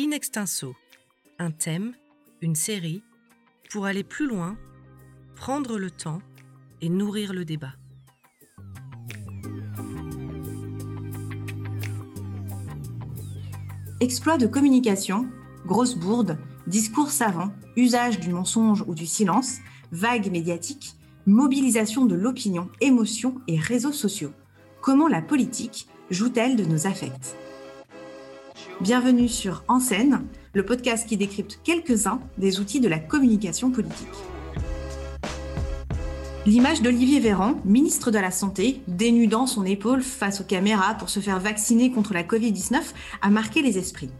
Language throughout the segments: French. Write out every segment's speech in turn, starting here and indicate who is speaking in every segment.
Speaker 1: In extenso, un thème, une série, pour aller plus loin, prendre le temps et nourrir le débat.
Speaker 2: Exploit de communication, grosse bourde, discours savant, usage du mensonge ou du silence, vague médiatique, mobilisation de l'opinion, émotions et réseaux sociaux. Comment la politique joue-t-elle de nos affects? Bienvenue sur En scène, le podcast qui décrypte quelques-uns des outils de la communication politique. L'image d'Olivier Véran, ministre de la Santé, dénudant son épaule face aux caméras pour se faire vacciner contre la Covid-19, a marqué les esprits.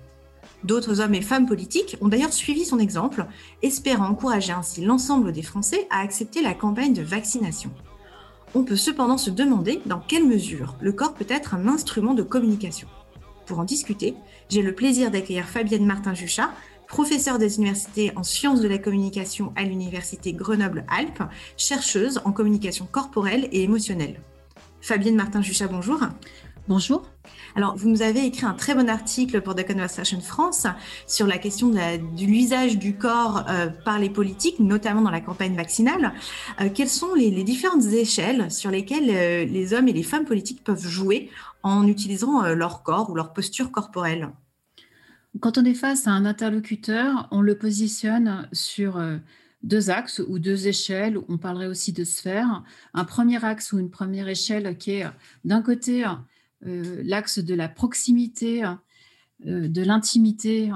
Speaker 2: D'autres hommes et femmes politiques ont d'ailleurs suivi son exemple, espérant encourager ainsi l'ensemble des Français à accepter la campagne de vaccination. On peut cependant se demander dans quelle mesure le corps peut être un instrument de communication. Pour en discuter, j'ai le plaisir d'accueillir Fabienne Martin-Juchat, professeure des universités en sciences de la communication à l'université Grenoble-Alpes, chercheuse en communication corporelle et émotionnelle. Fabienne Martin-Juchat, bonjour.
Speaker 3: Bonjour.
Speaker 2: Alors, vous nous avez écrit un très bon article pour The Conversation France sur la question de, l'usage du corps euh, par les politiques, notamment dans la campagne vaccinale. Euh, quelles sont les, différentes échelles sur lesquelles euh, les hommes et les femmes politiques peuvent jouer en utilisant leur corps ou leur posture corporelle?
Speaker 3: Quand on est face à un interlocuteur, on le positionne sur deux axes ou deux échelles, on parlerait aussi de sphères. Un premier axe ou une première échelle qui est d'un côté l'axe de la proximité, euh, de l'intimité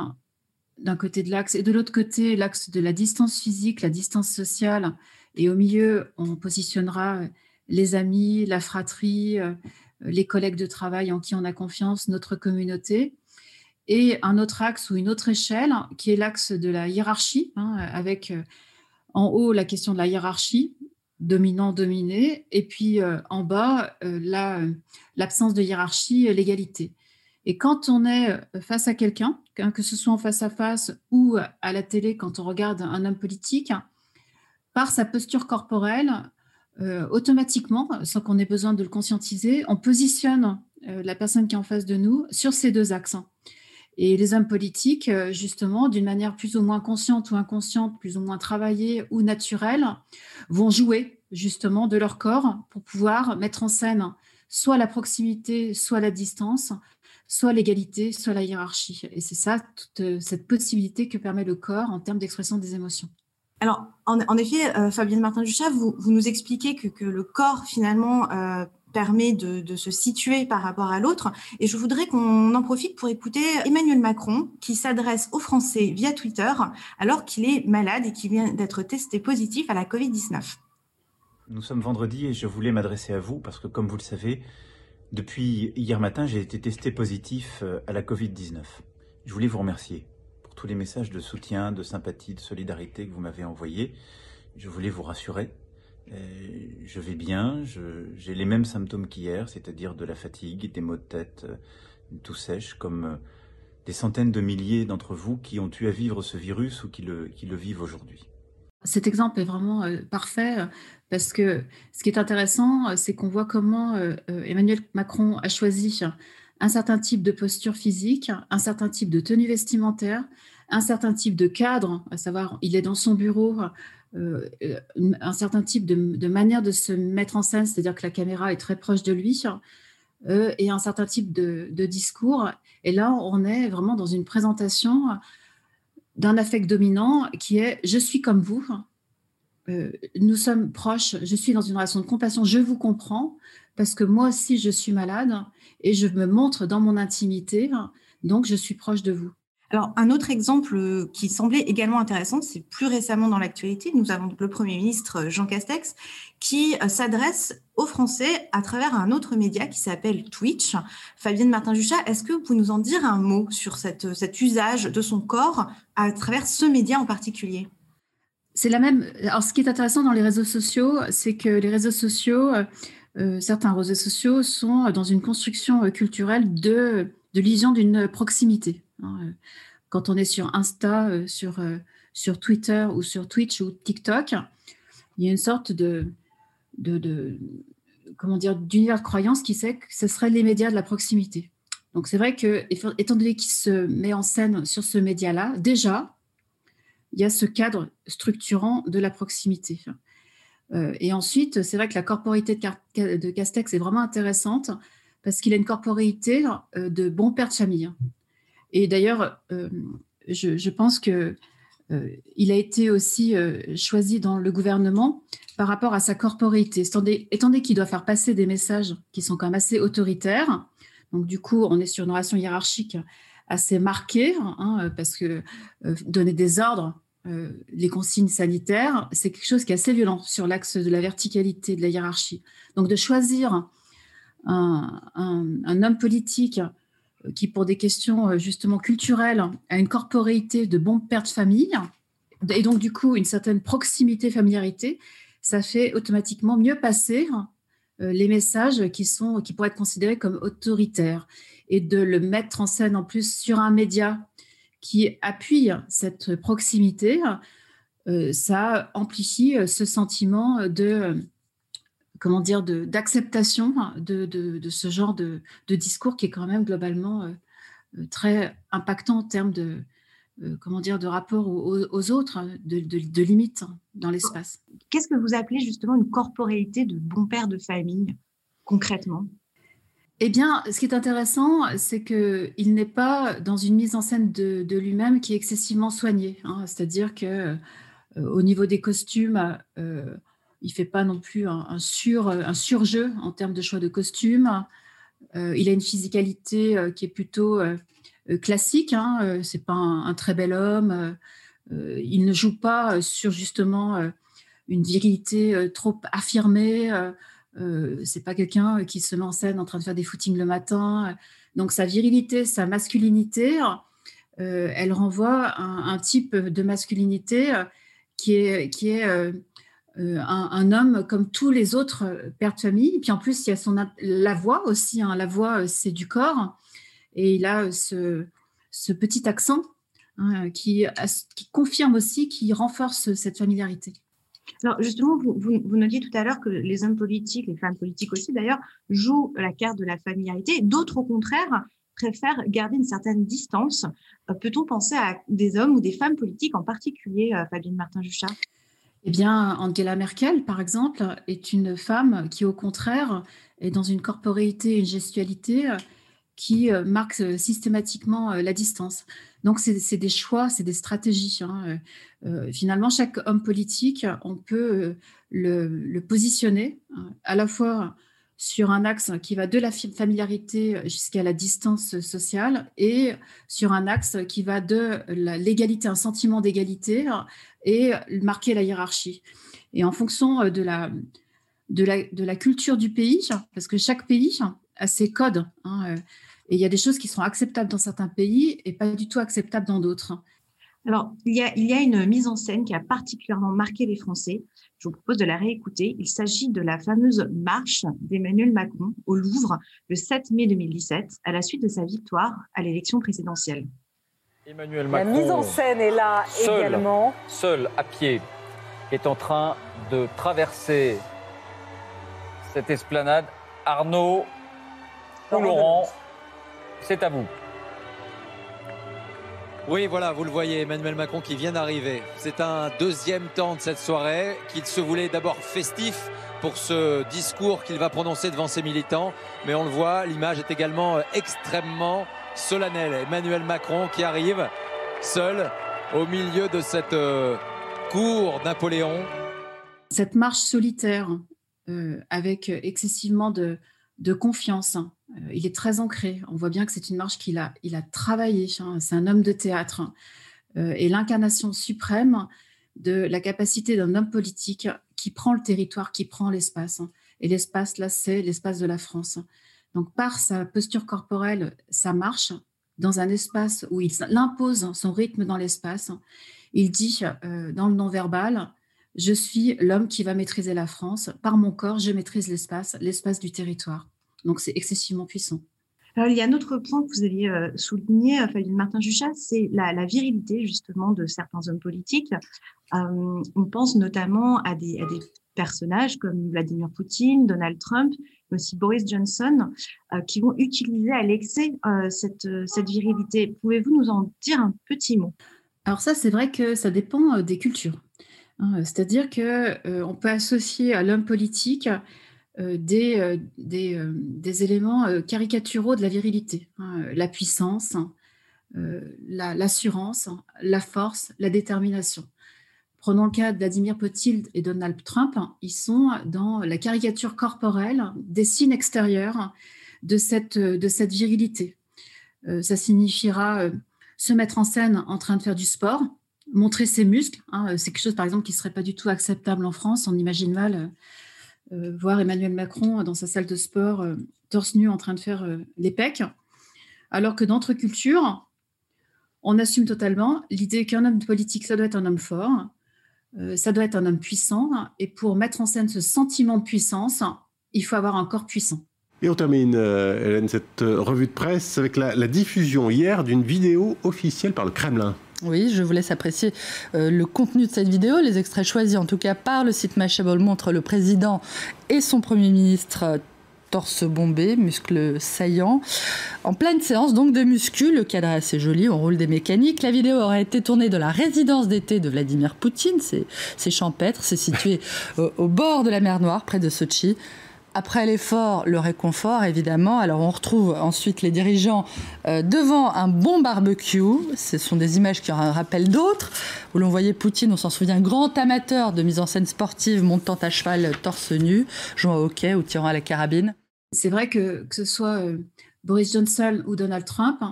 Speaker 3: d'un côté de l'axe et de l'autre côté l'axe de la distance physique, la distance sociale. Et au milieu, on positionnera les amis, la fratrie, euh, les collègues de travail en qui on a confiance, notre communauté. Et un autre axe ou une autre échelle qui est l'axe de la hiérarchie, hein, avec en haut la question de la hiérarchie, dominant-dominé, et puis euh, en bas, euh, euh, l'absence de hiérarchie, l'égalité. Et quand on est face à quelqu'un, hein, que ce soit en face à face ou à la télé, quand on regarde un homme politique, par sa posture corporelle, automatiquement, sans qu'on ait besoin de le conscientiser, on positionne la personne qui est en face de nous sur ces deux axes. Et les hommes politiques, euh, justement, d'une manière plus ou moins consciente ou inconsciente, plus ou moins travaillée ou naturelle, vont jouer justement de leur corps pour pouvoir mettre en scène soit la proximité, soit la distance, soit l'égalité, soit la hiérarchie. Et c'est ça, toute euh, cette possibilité que permet le corps en termes d'expression des émotions.
Speaker 2: Alors, en, effet, euh, Fabienne Martin-Duchat, vous, nous expliquez que, que le corps, finalement, permet de, se situer par rapport à l'autre. Et je voudrais qu'on en profite pour écouter Emmanuel Macron qui s'adresse aux Français via Twitter alors qu'il est malade et qu'il vient d'être testé positif à la Covid-19.
Speaker 4: Nous sommes vendredi et je voulais m'adresser à vous parce que comme vous le savez, depuis hier matin, j'ai été testé positif euh, à la Covid-19. Je voulais vous remercier pour tous les messages de soutien, de sympathie, de solidarité que vous m'avez envoyés. Je voulais vous rassurer je vais bien, j'ai les mêmes symptômes qu'hier, c'est-à-dire de la fatigue, des maux de tête euh, tout sèche, comme euh, des centaines de milliers d'entre vous qui ont eu à vivre ce virus ou qui le, qui le vivent aujourd'hui.
Speaker 3: Cet exemple est vraiment parfait parce que ce qui est intéressant, c'est qu'on voit comment Emmanuel Macron a choisi un certain type de posture physique, un certain type de tenue vestimentaire, un certain type de cadre, à savoir il est dans son bureau euh, un certain type de, manière de se mettre en scène, c'est-à-dire que la caméra est très proche de lui, euh, et un certain type de, discours. Et là, on est vraiment dans une présentation d'un affect dominant qui est je suis comme vous, euh, nous sommes proches, je suis dans une relation de compassion, je vous comprends, parce que moi aussi je suis malade et je me montre dans mon intimité, donc je suis proche de vous.
Speaker 2: Alors, un autre exemple euh, qui semblait également intéressant, c'est plus récemment dans l'actualité, nous avons le Premier ministre euh, Jean Castex qui euh, s'adresse aux Français à travers un autre média qui s'appelle Twitch. Fabienne Martin-Juchat, est-ce que vous pouvez nous en dire un mot sur cet usage de son corps à travers ce média en particulier?
Speaker 3: C'est la même. Alors, ce qui est intéressant dans les réseaux sociaux, c'est que les réseaux sociaux, certains réseaux sociaux sont dans une construction culturelle de, de d'une proximité. Hein, euh, quand on est sur Insta, euh, sur, euh, sur Twitter ou sur Twitch ou TikTok, il y a une sorte de, de, comment dire d'univers de croyance qui sait que ce serait les médias de la proximité. Donc c'est vrai que, étant donné qu'il se met en scène sur ce média-là, déjà, il y a ce cadre structurant de la proximité. Et ensuite, c'est vrai que la corporité de, Castex est vraiment intéressante parce qu'il a une corporité de bon père de famille. Et d'ailleurs, euh, je, pense que il a été aussi choisi dans le gouvernement par rapport à sa corporité, étant donné qu'il doit faire passer des messages qui sont quand même assez autoritaires. Donc du coup, on est sur une relation hiérarchique assez marquée, hein, parce que donner des ordres, euh, les consignes sanitaires, c'est quelque chose qui est assez violent sur l'axe de la verticalité, de la hiérarchie. Donc de choisir un, homme politique euh, qui, pour des questions euh, justement culturelles, a une corporéité de bon père de famille, et donc du coup une certaine proximité, familiarité, ça fait automatiquement mieux passer les messages qui, sont, qui pourraient être considérés comme autoritaires. Et de le mettre en scène en plus sur un média qui appuie cette proximité, euh, ça amplifie euh, ce sentiment de comment dire d'acceptation de, de, ce genre de, discours qui est quand même globalement euh, très impactant en termes de comment dire de rapport aux, autres, de, limites dans l'espace.
Speaker 2: Qu'est-ce que vous appelez justement une corporéité de bon père de famille concrètement?
Speaker 3: Eh bien, ce qui est intéressant, c'est qu'il n'est pas dans une mise en scène de, lui-même qui est excessivement soignée. Hein. C'est-à-dire que euh, au niveau des costumes, euh, il ne fait pas non plus un, sur, un surjeu en termes de choix de costumes. Euh, il a une physicalité qui est plutôt classique. Hein. C'est pas un, très bel homme. il ne joue pas sur justement une virilité trop affirmée. Euh, c'est pas quelqu'un qui se met en scène en train de faire des footings le matin. Donc sa virilité, sa masculinité, euh, elle renvoie à un, type de masculinité qui est, qui est euh, un, homme comme tous les autres pères de famille. Puis en plus, il y a son, la voix aussi. Hein. La voix, c'est du corps. Et il a ce, petit accent hein, qui, qui confirme aussi, qui renforce cette familiarité.
Speaker 2: Alors justement, vous, vous, nous dites tout à l'heure que les hommes politiques, les femmes politiques aussi d'ailleurs, jouent la carte de la familiarité. D'autres, au contraire, préfèrent garder une certaine distance. Euh, peut-on penser à des hommes ou des femmes politiques en particulier, euh, Fabienne Martin-Juchat?
Speaker 3: Eh bien, Angela Merkel, par exemple, est une femme qui, au contraire, est dans une corporéité, une gestualité euh, qui marque systématiquement la distance. Donc, c'est des choix, c'est des stratégies. Hein. Euh, euh, finalement, chaque homme politique, on peut euh, le, positionner hein, à la fois sur un axe qui va de la familiarité jusqu'à la distance sociale et sur un axe qui va de l'égalité, un sentiment d'égalité et marquer la hiérarchie. Et en fonction de la, de la, de la culture du pays, parce que chaque pays a ses codes, hein, et il y a des choses qui sont acceptables dans certains pays et pas du tout acceptables dans d'autres.
Speaker 2: Alors, il y, a, il y a une mise en scène qui a particulièrement marqué les Français. Je vous propose de la réécouter. Il s'agit de la fameuse marche d'Emmanuel Macron au Louvre le 7 mai 2017, à la suite de sa victoire à l'élection présidentielle.
Speaker 5: Emmanuel Macron. La mise en scène est là également. Seul à pied est en train de traverser cette esplanade. Arnaud ou Laurent c'est à vous.
Speaker 6: Oui, voilà, vous le voyez, Emmanuel Macron qui vient d'arriver. C'est un deuxième temps de cette soirée qu'il se voulait d'abord festif pour ce discours qu'il va prononcer devant ses militants. Mais on le voit, l'image est également euh, extrêmement solennelle. Emmanuel Macron qui arrive seul au milieu de cette euh, cour Napoléon.
Speaker 3: Cette marche solitaire euh, avec excessivement de, de confiance, euh, il est très ancré. On voit bien que c'est une marche qu'il a, il a travaillé. Hein. C'est un homme de théâtre euh, et l'incarnation suprême de la capacité d'un homme politique qui prend le territoire, qui prend l'espace. Et l'espace, là, c'est l'espace de la France. Donc, par sa posture corporelle, sa marche dans un espace où il impose son rythme dans l'espace. Il dit euh, dans le non-verbal, je suis l'homme qui va maîtriser la France. Par mon corps, je maîtrise l'espace, l'espace du territoire. Donc c'est excessivement puissant.
Speaker 2: Alors, il y a un autre point que vous aviez souligné, Fabienne Martin-Juchat, c'est la, la, virilité justement de certains hommes politiques. on pense notamment à des, à des personnages comme Vladimir Poutine, Donald Trump, mais aussi Boris Johnson, euh, qui vont utiliser à l'excès euh, cette, cette virilité. Pouvez-vous nous en dire un petit mot?
Speaker 3: Alors ça, c'est vrai que ça dépend euh, des cultures. Hein. C'est-à-dire que on peut associer à l'homme politique des, des, des, éléments caricaturaux de la virilité, hein. la puissance, l'assurance, la force, la détermination. Prenons le cas de Vladimir et Donald Trump, ils sont dans la caricature corporelle des signes extérieurs de cette, virilité. Euh, ça signifiera euh, se mettre en scène en train de faire du sport, montrer ses muscles. Hein, c'est quelque chose, par exemple, qui ne serait pas du tout acceptable en France. On imagine mal euh, voir Emmanuel Macron dans sa salle de sport, torse nu, en train de faire les pecs. Alors que dans notre culture, on assume totalement l'idée qu'un homme politique, ça doit être un homme fort, euh, ça doit être un homme puissant. Et pour mettre en scène ce sentiment de puissance, il faut avoir un corps puissant.
Speaker 7: Et on termine, euh, Hélène, cette euh, revue de presse avec la, diffusion hier d'une vidéo officielle par le Kremlin.
Speaker 8: Oui, je vous laisse apprécier le contenu de cette vidéo. Les extraits choisis, en tout cas par le site Mashable, montrent le président et son Premier ministre torse bombé, muscles saillants. En pleine séance donc de muscu, le cadre assez joli, on roule des mécaniques. La vidéo aurait été tournée de la résidence d'été de Vladimir Poutine, c'est champêtre, c'est situé au, bord de la mer Noire, près de Sochi. Après l'effort, le réconfort, évidemment. Alors, on retrouve ensuite les dirigeants euh, devant un bon barbecue. Ce sont des images qui rappellent d'autres, où l'on voyait Poutine, on s'en souvient, grand amateur de mise en scène sportive, montant à cheval torse nu, jouant au hockey ou tirant à la carabine.
Speaker 3: C'est vrai que que ce soit euh, Boris Johnson ou Donald Trump,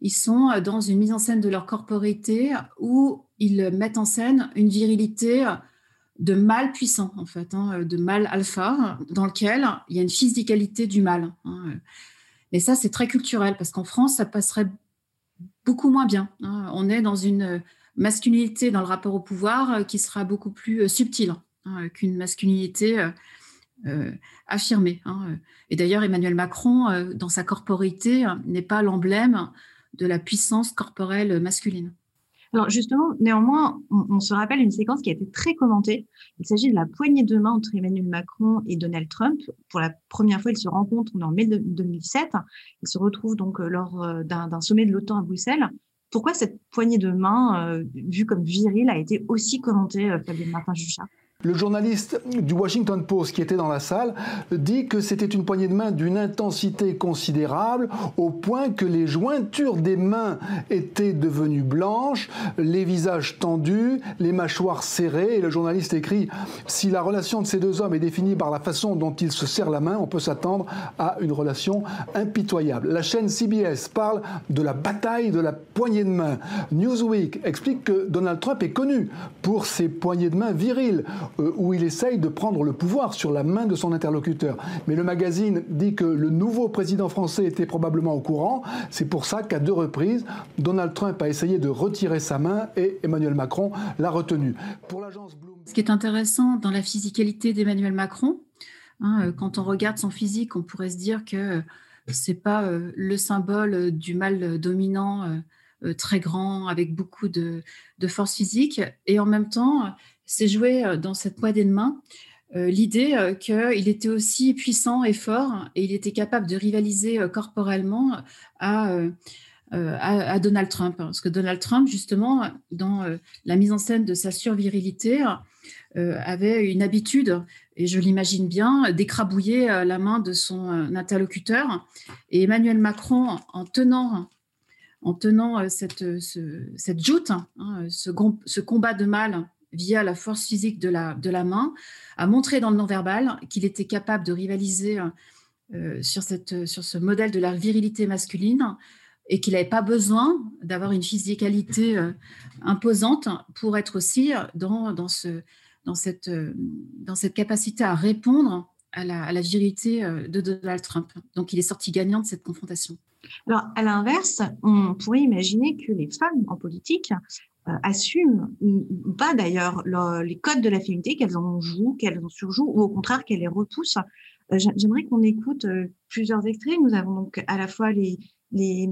Speaker 3: ils sont euh, dans une mise en scène de leur corporité où ils mettent en scène une virilité de mâle puissant, en fait, hein, de mâle alpha, dans lequel il y a une physicalité du mâle. Hein. Et ça, c'est très culturel, parce qu'en France, ça passerait beaucoup moins bien. Hein. On est dans une masculinité dans le rapport au pouvoir euh, qui sera beaucoup plus subtile qu'une masculinité euh, affirmé. Hein. Et d'ailleurs, Emmanuel Macron, euh, dans sa corporité, n'est pas l'emblème de la puissance corporelle masculine.
Speaker 2: Alors justement, néanmoins, on, se rappelle une séquence qui a été très commentée. Il s'agit de la poignée de main entre Emmanuel Macron et Donald Trump. Pour la première fois, ils se rencontrent en mai 2007. Ils se retrouvent donc euh, lors d'un sommet de l'OTAN à Bruxelles. Pourquoi cette poignée de main, vue comme virile, a été aussi commentée, Fabien Martin-Juchat
Speaker 9: le journaliste du Washington Post qui était dans la salle dit que c'était une poignée de main d'une intensité considérable au point que les jointures des mains étaient devenues blanches, les visages tendus, les mâchoires serrées. Et le journaliste écrit Si la relation de ces deux hommes est définie par la façon dont ils se serrent la main, on peut s'attendre à une relation impitoyable. La chaîne CBS parle de la bataille de la poignée de main. Newsweek explique que Donald Trump est connu pour ses poignées de main viriles euh, où il essaye de prendre le pouvoir sur la main de son interlocuteur. Mais le magazine dit que le nouveau président français était probablement au courant. C'est pour ça qu'à deux reprises, Donald Trump a essayé de retirer sa main et Emmanuel Macron l'a retenu.
Speaker 3: Pour l'agence Ce qui est intéressant dans la physicalité d'Emmanuel Macron, hein, euh, quand on regarde son physique, on pourrait se dire que c'est pas euh, le symbole du mal dominant très grand avec beaucoup de, de, force physique et en même temps c'est joué euh, dans cette poignée de main euh, l'idée euh, qu'il était aussi puissant et fort et il était capable de rivaliser corporellement à, Donald Trump. Parce que Donald Trump, justement, dans la mise en scène de sa survirilité, avait une habitude, et je l'imagine bien, d'écrabouiller la main de son interlocuteur. Et Emmanuel Macron, en tenant en tenant cette, cette joute, hein, ce, ce, combat de mal via la force physique de la, de la main, a montré dans le non-verbal qu'il était capable de rivaliser euh, sur, cette, sur ce modèle de la virilité masculine et qu'il n'avait pas besoin d'avoir une physicalité euh, imposante pour être aussi dans, dans, ce, dans, cette, euh, dans cette capacité à répondre à la, virilité de Donald Trump. Donc il est sorti gagnant de cette confrontation.
Speaker 2: Alors, à l'inverse, on pourrait imaginer que les femmes en politique assument ou pas d'ailleurs les codes de la féminité, qu'elles en jouent, qu'elles en surjouent, ou au contraire qu'elles les repoussent. J'aimerais qu'on écoute plusieurs extraits. Nous avons donc à la fois les, les,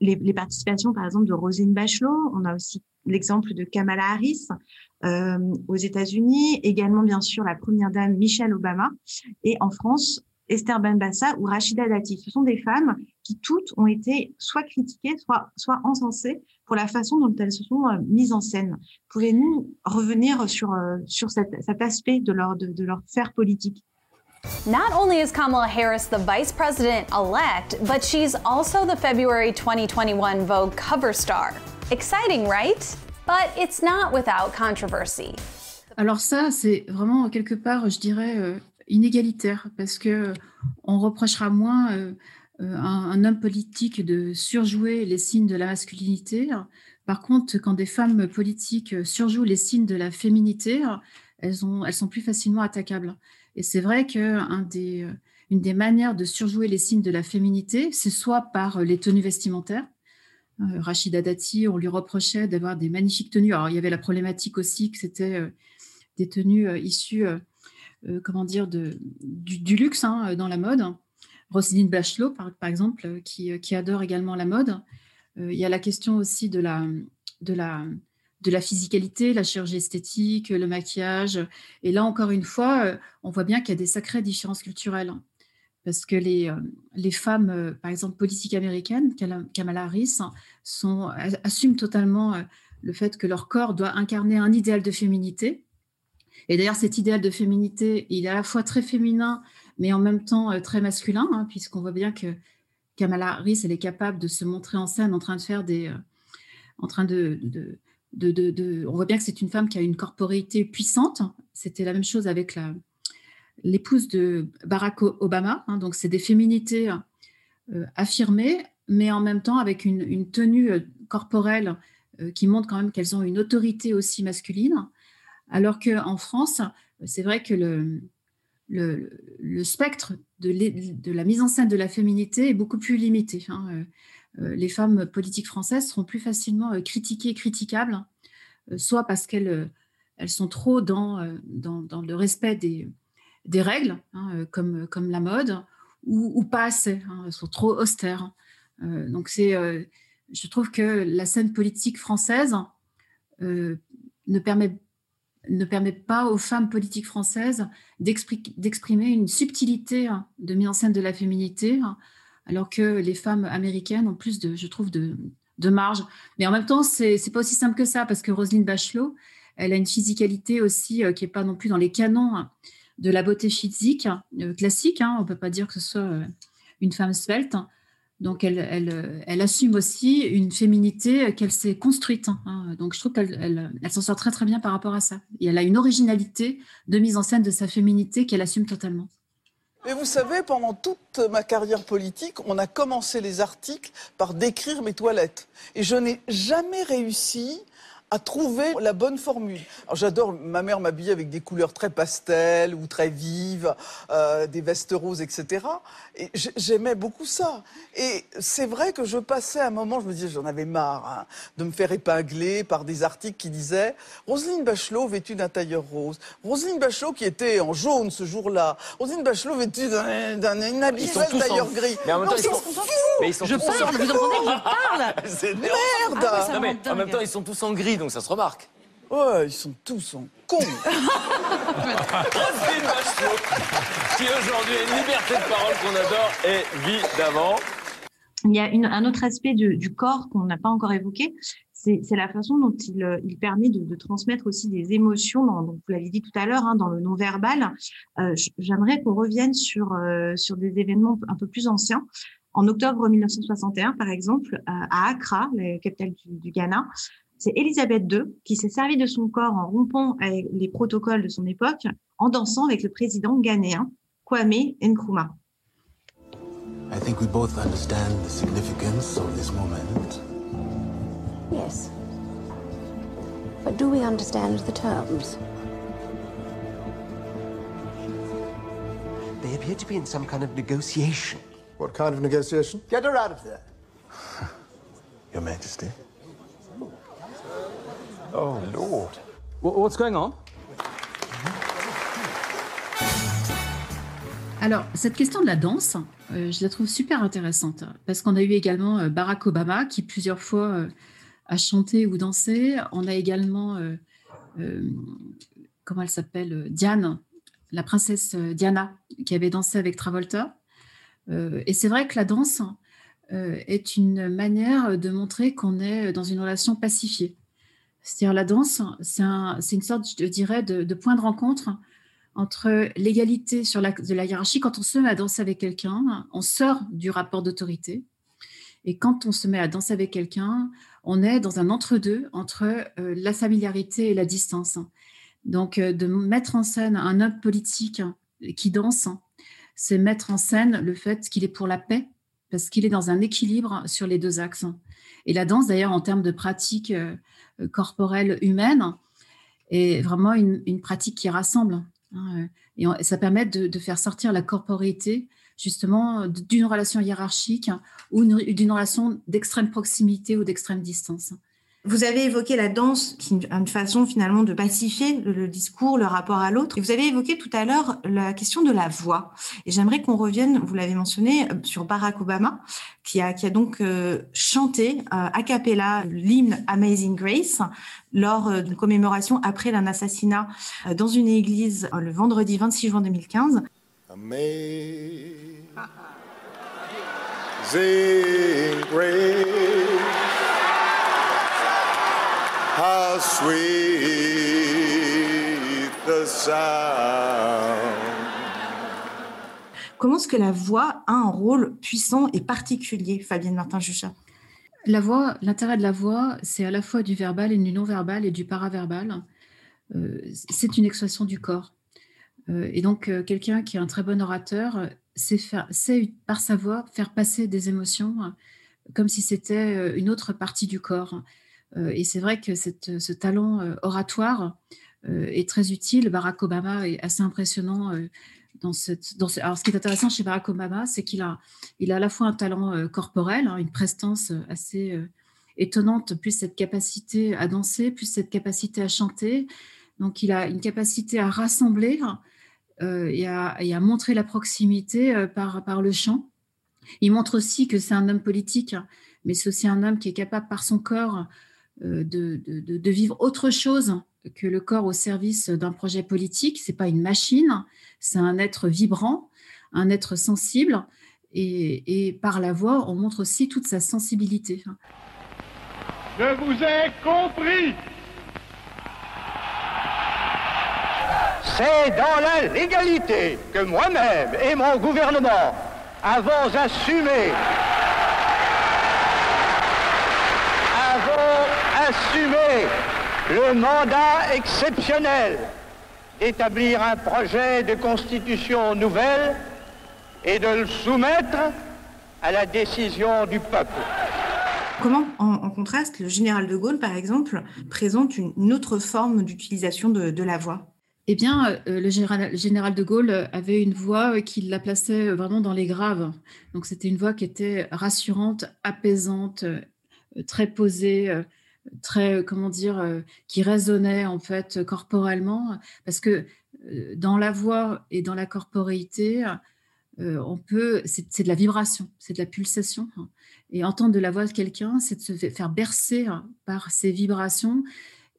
Speaker 2: les, participations, par exemple, de Rosine Bachelot. On a aussi l'exemple de Kamala Harris euh, aux États-Unis, également bien sûr la première dame Michelle Obama, et en France Esther Benbassa ou Rachida Dati. Ce sont des femmes qui toutes ont été soit critiquées, soit, soit encensées pour la façon dont elles se sont euh, mises en scène. Pouvez-nous revenir sur, euh, sur cet, cet aspect de leur, de, de leur faire politique?
Speaker 10: Not only is Kamala Harris the vice president elect, but she's also the February 2021 Vogue cover star. Exciting, right? But it's not without controversy.
Speaker 3: Alors ça, c'est vraiment quelque part, je dirais, euh, inégalitaire, parce que on reprochera moins un, un, homme politique de surjouer les signes de la masculinité. Par contre, quand des femmes politiques surjouent les signes de la féminité, elles, ont, elles sont plus facilement attaquables. Et c'est vrai qu'une des, une des manières de surjouer les signes de la féminité, c'est soit par les tenues vestimentaires. Euh, Rachida Dati, on lui reprochait d'avoir des magnifiques tenues. Alors, il y avait la problématique aussi que c'était euh, des tenues euh, issues, comment dire, du, luxe hein, dans la mode. Roselyne Bachelot, par, exemple, qui, qui, adore également la mode. il y a la question aussi de la, physicalité, la chirurgie esthétique, le maquillage. Et là, encore une fois, euh, on voit bien qu'il y a des sacrées différences culturelles. Parce que les, euh, femmes, euh, par exemple, politiques américaines, Kamala Harris, assument totalement le fait que leur corps doit incarner un idéal de féminité. Et d'ailleurs, cet idéal de féminité, il est à la fois très féminin, mais en même temps très masculin, hein, puisqu'on voit bien que Kamala Harris, elle est capable de se montrer en scène en train de faire des... en train de on voit bien que c'est une femme qui a une corporéité puissante. C'était la même chose avec l'épouse de Barack Obama. Hein. donc, c'est des féminités euh, affirmées, mais en même temps avec une, tenue euh, corporelle euh, qui montre quand même qu'elles ont une autorité aussi masculine. Alors qu'en France, c'est vrai que le, le, spectre de, la mise en scène de la féminité est beaucoup plus limité. Hein. Euh, les femmes politiques françaises seront plus facilement euh, critiquées, critiquables, euh, soit parce qu'elles elles sont trop dans, le respect des, règles, hein, comme, la mode, ou, pas assez, hein, elles sont trop austères. donc je trouve que la scène politique française ne permet ne permet pas aux femmes politiques françaises d'exprimer une subtilité de mise en scène de la féminité alors que les femmes américaines ont plus de, je trouve, de, marge. Mais en même temps, c'est n'est pas aussi simple que ça, parce que Roselyne Bachelot, elle a une physicalité aussi euh, qui n'est pas non plus dans les canons de la beauté physique euh, classique. Hein. On ne peut pas dire que ce soit euh, une femme svelte. Donc, elle, elle, assume aussi une féminité qu'elle s'est construite. Hein. Donc, je trouve qu'elle elle, s'en sort très, très bien par rapport à ça. Et elle a une originalité de mise en scène de sa féminité qu'elle assume totalement.
Speaker 11: Mais vous savez, pendant toute ma carrière politique, on a commencé les articles par décrire mes toilettes. Et je n'ai jamais réussi à trouver la bonne formule. Alors j'adore, ma mère m'habillait avec des couleurs très pastel ou très vives, euh, des vestes roses, etc. Et j'aimais beaucoup ça. Et c'est vrai que je passais un moment, je me disais, j'en avais marre hein, de me faire épingler par des articles qui disaient Roselyne Bachelot vêtue d'un tailleur rose. Roselyne Bachelot qui était en jaune ce jour-là. Roselyne Bachelot vêtue d'un habituel tailleur gris.
Speaker 12: Mais en même temps, ils sont, mais ils sont
Speaker 1: je parle, vous entendez je parle
Speaker 11: C'est merde
Speaker 12: ah mais En même temps, ils sont tous en gris donc ça se remarque.
Speaker 11: Ouais, ils sont tous en con. qui
Speaker 12: aujourd'hui a une liberté de parole qu'on adore, évidemment.
Speaker 2: Il y a une, un autre aspect du corps qu'on n'a pas encore évoqué, c'est la façon dont il, il permet de, de, transmettre aussi des émotions, dans, donc vous l'avez dit tout à l'heure, hein, dans le non-verbal. Euh, J'aimerais qu'on revienne sur, euh, sur des événements un peu plus anciens. En octobre 1961, par exemple, euh, à Accra, la capitale du, du Ghana, c'est Elisabeth II qui s'est servie de son corps en rompant avec les protocoles de son époque, en dansant avec le président ghanéen Kwame Nkrumah.
Speaker 13: I think we both understand the significance of this moment.
Speaker 14: Yes. But do we understand the terms?
Speaker 13: They appear to be in some kind of negotiation.
Speaker 15: What kind of negotiation?
Speaker 13: Get her out of there. Your Majesty.
Speaker 12: Oh, Lord. what's going on?
Speaker 3: Alors, cette question de la danse, euh, je la trouve super intéressante parce qu'on a eu également euh, Barack Obama qui plusieurs fois euh, a chanté ou dansé. On a également, comment elle s'appelle, Diane, la princesse Diana, qui avait dansé avec Travolta. Et c'est vrai que la danse est une manière de montrer qu'on est dans une relation pacifiée. C'est-à-dire la danse, c'est une sorte, je dirais, de, point de rencontre entre l'égalité de la hiérarchie. Quand on se met à danser avec quelqu'un, on sort du rapport d'autorité. Et quand on se met à danser avec quelqu'un, on est dans un entre-deux entre euh, la familiarité et la distance. Donc, euh, de mettre en scène un homme politique qui danse, c'est mettre en scène le fait qu'il est pour la paix, parce qu'il est dans un équilibre sur les deux axes. Et la danse, d'ailleurs, en termes de pratique euh, corporelle humaine, est vraiment une, pratique qui rassemble. Hein, et ça permet de, faire sortir la corporité justement d'une relation hiérarchique ou d'une relation d'extrême proximité ou d'extrême distance.
Speaker 2: Vous avez évoqué la danse, qui est une façon finalement de pacifier le, discours, le rapport à l'autre. Vous avez évoqué tout à l'heure la question de la voix. Et j'aimerais qu'on revienne, vous l'avez mentionné, sur Barack Obama, qui a, qui a donc euh, chanté euh, a cappella l'hymne Amazing Grace lors euh, d'une commémoration après un assassinat dans une église le vendredi 26 juin 2015. Amazing Grace. How sweet the sound. Comment est-ce que la voix a un rôle puissant et particulier, Fabienne Martin-Juchat?
Speaker 3: La voix, l'intérêt de la voix, c'est à la fois du verbal et du non-verbal et du paraverbal. Euh, c'est une expression du corps. Euh, et donc, euh, quelqu'un qui est un très bon orateur sait, faire, sait, par sa voix, faire passer des émotions comme si c'était une autre partie du corps. Euh, et c'est vrai que ce talent euh, oratoire euh, est très utile. Barack Obama est assez impressionnant dans cette, dans alors, ce qui est intéressant chez Barack Obama, c'est qu'il a, il a à la fois un talent corporel, hein, une prestance assez étonnante, plus cette capacité à danser, plus cette capacité à chanter. Donc, il a une capacité à rassembler et, à, montrer la proximité par le chant. Il montre aussi que c'est un homme politique, mais c'est aussi un homme qui est capable, par son corps, euh, de, de, vivre autre chose que le corps au service d'un projet politique. C'est pas une machine, c'est un être vibrant, un être sensible, et, et, par la voix, on montre aussi toute sa sensibilité.
Speaker 16: Je vous ai compris. C'est dans la légalité que moi-même et mon gouvernement avons assumé assumer le mandat exceptionnel d'établir un projet de constitution nouvelle et de le soumettre à la décision du peuple.
Speaker 2: Comment, en, contraste, le général de Gaulle, par exemple, présente une, autre forme d'utilisation de, la voix?
Speaker 3: Eh bien, euh, le général, le général, de Gaulle avait une voix qui la plaçait vraiment dans les graves. Donc, c'était une voix qui était rassurante, apaisante, euh, très posée, euh, très, euh, comment dire, euh, qui résonnait en fait corporellement, parce que euh, dans la voix et dans la corporéité, on peut, c'est de la vibration, c'est de la pulsation. Et entendre de la voix de quelqu'un, c'est de se faire bercer hein, par ces vibrations.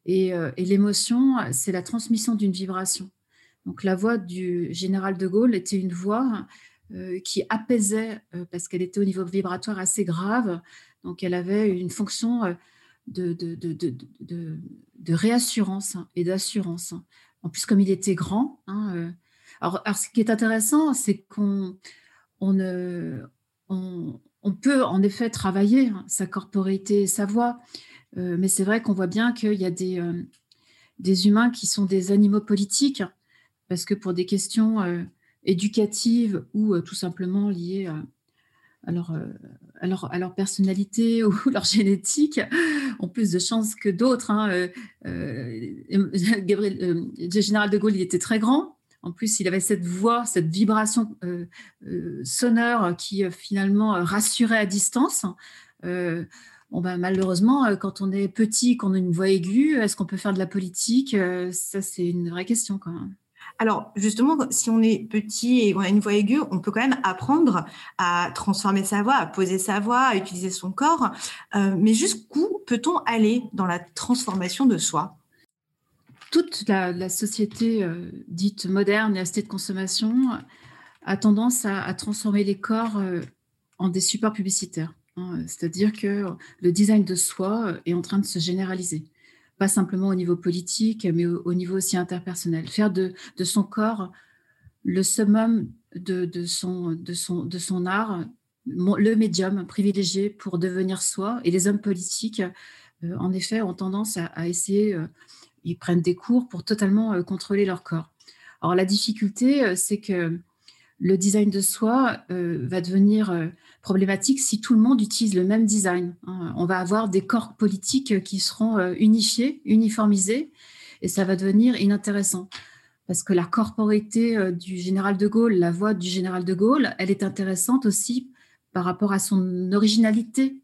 Speaker 3: Et l'émotion, c'est la transmission d'une vibration. Donc la voix du général de Gaulle était une voix qui apaisait, parce qu'elle était au niveau vibratoire assez grave. Donc elle avait une fonction de, de, réassurance et d'assurance. En plus, comme il était grand, hein, euh, alors, ce qui est intéressant, c'est qu'on on, on, peut en effet travailler hein, sa corporité et sa voix, euh, mais c'est vrai qu'on voit bien qu'il y a des, euh, des humains qui sont des animaux politiques, parce que pour des questions éducatives ou tout simplement liées à à leur, euh, à, leur, personnalité ou leur génétique ont plus de chances que d'autres. Hein. Euh, euh, général de Gaulle, il était très grand. En plus, il avait cette voix, cette vibration sonore qui finalement rassurait à distance. Bon, ben, malheureusement, quand on est petit, qu'on a une voix aiguë, est-ce qu'on peut faire de la politique? Ça, c'est une vraie question quand même.
Speaker 2: Alors justement, si on est petit et on a une voix aiguë, on peut quand même apprendre à transformer sa voix, à poser sa voix, à utiliser son corps. Euh, mais jusqu'où peut-on aller dans la transformation de soi?
Speaker 3: Toute la, société euh, dite moderne et la de consommation a tendance à, transformer les corps euh, en des supports publicitaires. Hein. C'est-à-dire que le design de soi est en train de se généraliser pas simplement au niveau politique, mais au, niveau aussi interpersonnel. Faire de, de son corps le summum de, de, son, de, son, de son art, le médium privilégié pour devenir soi. Et les hommes politiques, euh, en effet, ont tendance à, essayer, euh, ils prennent des cours pour totalement euh, contrôler leur corps. Alors la difficulté, c'est que le design de soi va devenir problématique si tout le monde utilise le même design. Hein. On va avoir des corps politiques qui seront euh, unifiés, uniformisés, et ça va devenir inintéressant. Parce que la corporité euh, du général de Gaulle, la voix du général de Gaulle, elle est intéressante aussi par rapport à son originalité.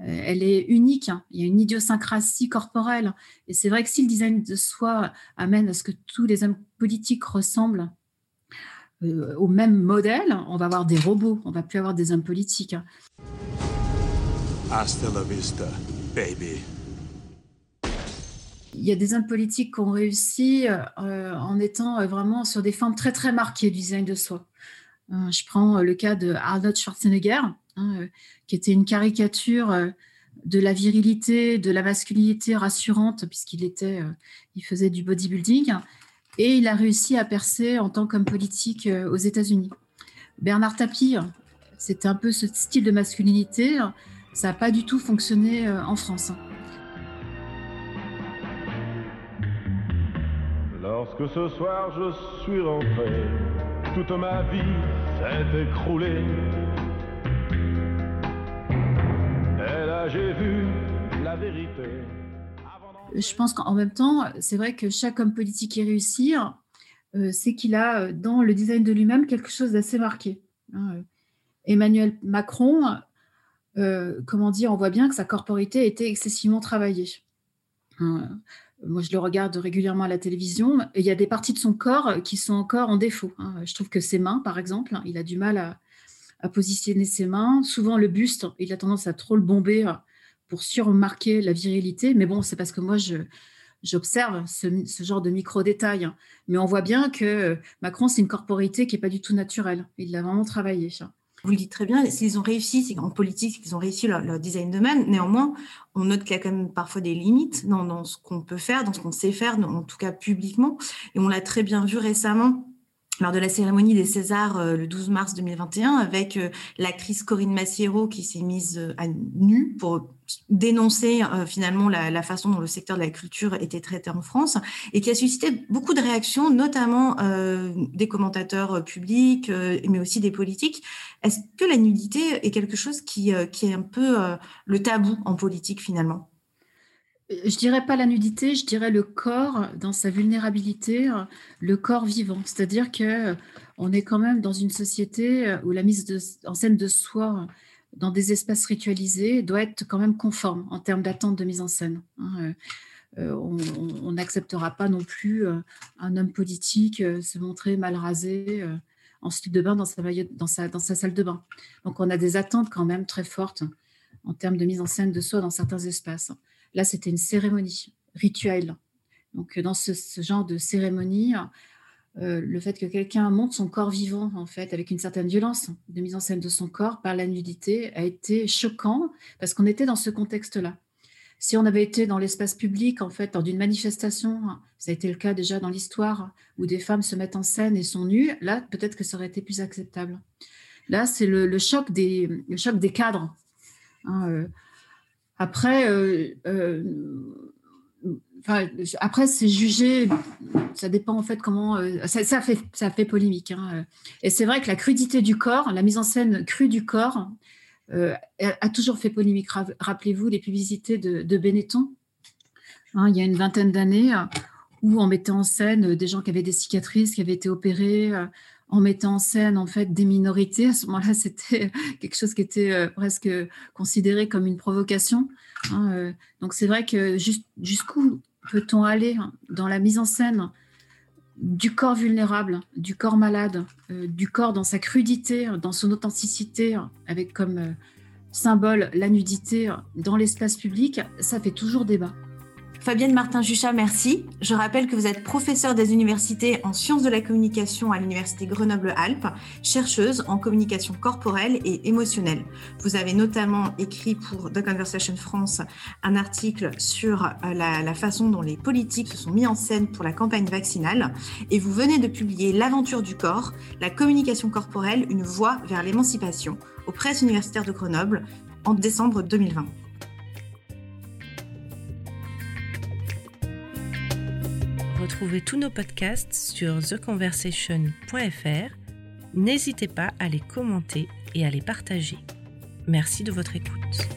Speaker 3: Euh, elle est unique, hein. il y a une idiosyncrasie corporelle. Et c'est vrai que si le design de soi amène à ce que tous les hommes politiques ressemblent euh, au même modèle, on va avoir des robots, on va plus avoir des hommes politiques. Hasta la vista, baby. Il y a des hommes politiques qui ont réussi euh, en étant vraiment sur des formes très très marquées du design de soi. Euh, je prends le cas de Arnold Schwarzenegger, hein, qui était une caricature de la virilité, de la masculinité rassurante, puisqu'il était, il faisait du bodybuilding, et il a réussi à percer en tant qu'homme politique euh, aux États-Unis. Bernard Tapie, c'était un peu ce style de masculinité. Ça n'a pas du tout fonctionné euh, en France.
Speaker 17: Lorsque ce soir je suis rentré, toute ma vie s'est écroulée. Et là j'ai vu la vérité
Speaker 3: je pense qu'en même temps, c'est vrai que chaque homme politique qui réussit, euh, c'est qu'il a euh, dans le design de lui-même quelque chose d'assez marqué. Hein. Emmanuel Macron, euh, comment dire, on voit bien que sa corporité été excessivement travaillée. Hein. moi, je le regarde régulièrement à la télévision il y a des parties de son corps qui sont encore en défaut. Hein. Je trouve que ses mains, par exemple, il a du mal à, à, positionner ses mains. Souvent, le buste, il a tendance à trop le bomber surmarquer la virilité. Mais bon, c'est parce que moi, je, j'observe ce, genre de micro-détails. Mais on voit bien que Macron, c'est une corporité qui n'est pas du tout naturelle. Il l'a vraiment travaillé.
Speaker 2: Vous le dites très bien, s'ils ont réussi, en politique, qu'ils ont réussi leur, design de man. Néanmoins, on note qu'il y a quand même parfois des limites dans, dans ce qu'on peut faire, dans ce qu'on sait faire, en tout cas publiquement. Et on l'a très bien vu récemment lors de la cérémonie des Césars euh, le 12 mars 2021 avec euh, l'actrice Corinne Massiero qui s'est mise euh, à nu pour dénoncer finalement la, façon dont le secteur de la culture était traité en France et qui a suscité beaucoup de réactions, notamment des commentateurs publics, mais aussi des politiques. Est-ce que la nudité est quelque chose qui, qui est un peu le tabou en politique finalement?
Speaker 3: Je dirais pas la nudité, je dirais le corps dans sa vulnérabilité, le corps vivant. C'est-à-dire que on est quand même dans une société où la mise en scène de soi dans des espaces ritualisés doit être quand même conforme en termes d'attente de mise en scène. Hein. Euh, on n'acceptera pas non plus euh, un homme politique euh, se montrer mal rasé en slip de bain dans sa salle de bain. Donc on a des attentes quand même très fortes en termes de mise en scène de soi dans certains espaces. Là, c'était une cérémonie rituelle. Donc, dans ce, genre de cérémonie, euh, le fait que quelqu'un monte son corps vivant, en fait, avec une certaine violence de mise en scène de son corps par la nudité, a été choquant parce qu'on était dans ce contexte-là. Si on avait été dans l'espace public, en fait, dans une manifestation, ça a été le cas déjà dans l'histoire, où des femmes se mettent en scène et sont nues, là, peut-être que ça aurait été plus acceptable. Là, c'est le, choc des, le choc des cadres. Hein, euh, après, euh, euh, après c'est jugé, ça dépend en fait comment. Euh, ça, fait, ça fait polémique. Hein, Et c'est vrai que la crudité du corps, la mise en scène crue du corps, a, toujours fait polémique. Rappelez-vous les publicités de, Benetton, hein, il y a une vingtaine d'années, où on mettait en scène des gens qui avaient des cicatrices, qui avaient été opérés en mettant en scène en fait des minorités. À ce moment-là, c'était quelque chose qui était euh, presque considéré comme une provocation. Hein, euh. donc c'est vrai que jusqu'où peut-on aller dans la mise en scène du corps vulnérable, du corps malade, du corps dans sa crudité, dans son authenticité, avec comme symbole la nudité dans l'espace public, ça fait toujours débat.
Speaker 2: Fabienne Martin-Juchat, merci. Je rappelle que vous êtes professeure des universités en sciences de la communication à l'Université Grenoble-Alpes, chercheuse en communication corporelle et émotionnelle. Vous avez notamment écrit pour The Conversation France un article sur euh, la, la façon dont les politiques se sont mis en scène pour la campagne vaccinale et vous venez de publier L'aventure du corps, la communication corporelle, une voie vers l'émancipation aux presses universitaires de Grenoble en décembre 2020.
Speaker 1: Retrouvez tous nos podcasts sur theconversation.fr. N'hésitez pas à les commenter et à les partager. Merci de votre écoute.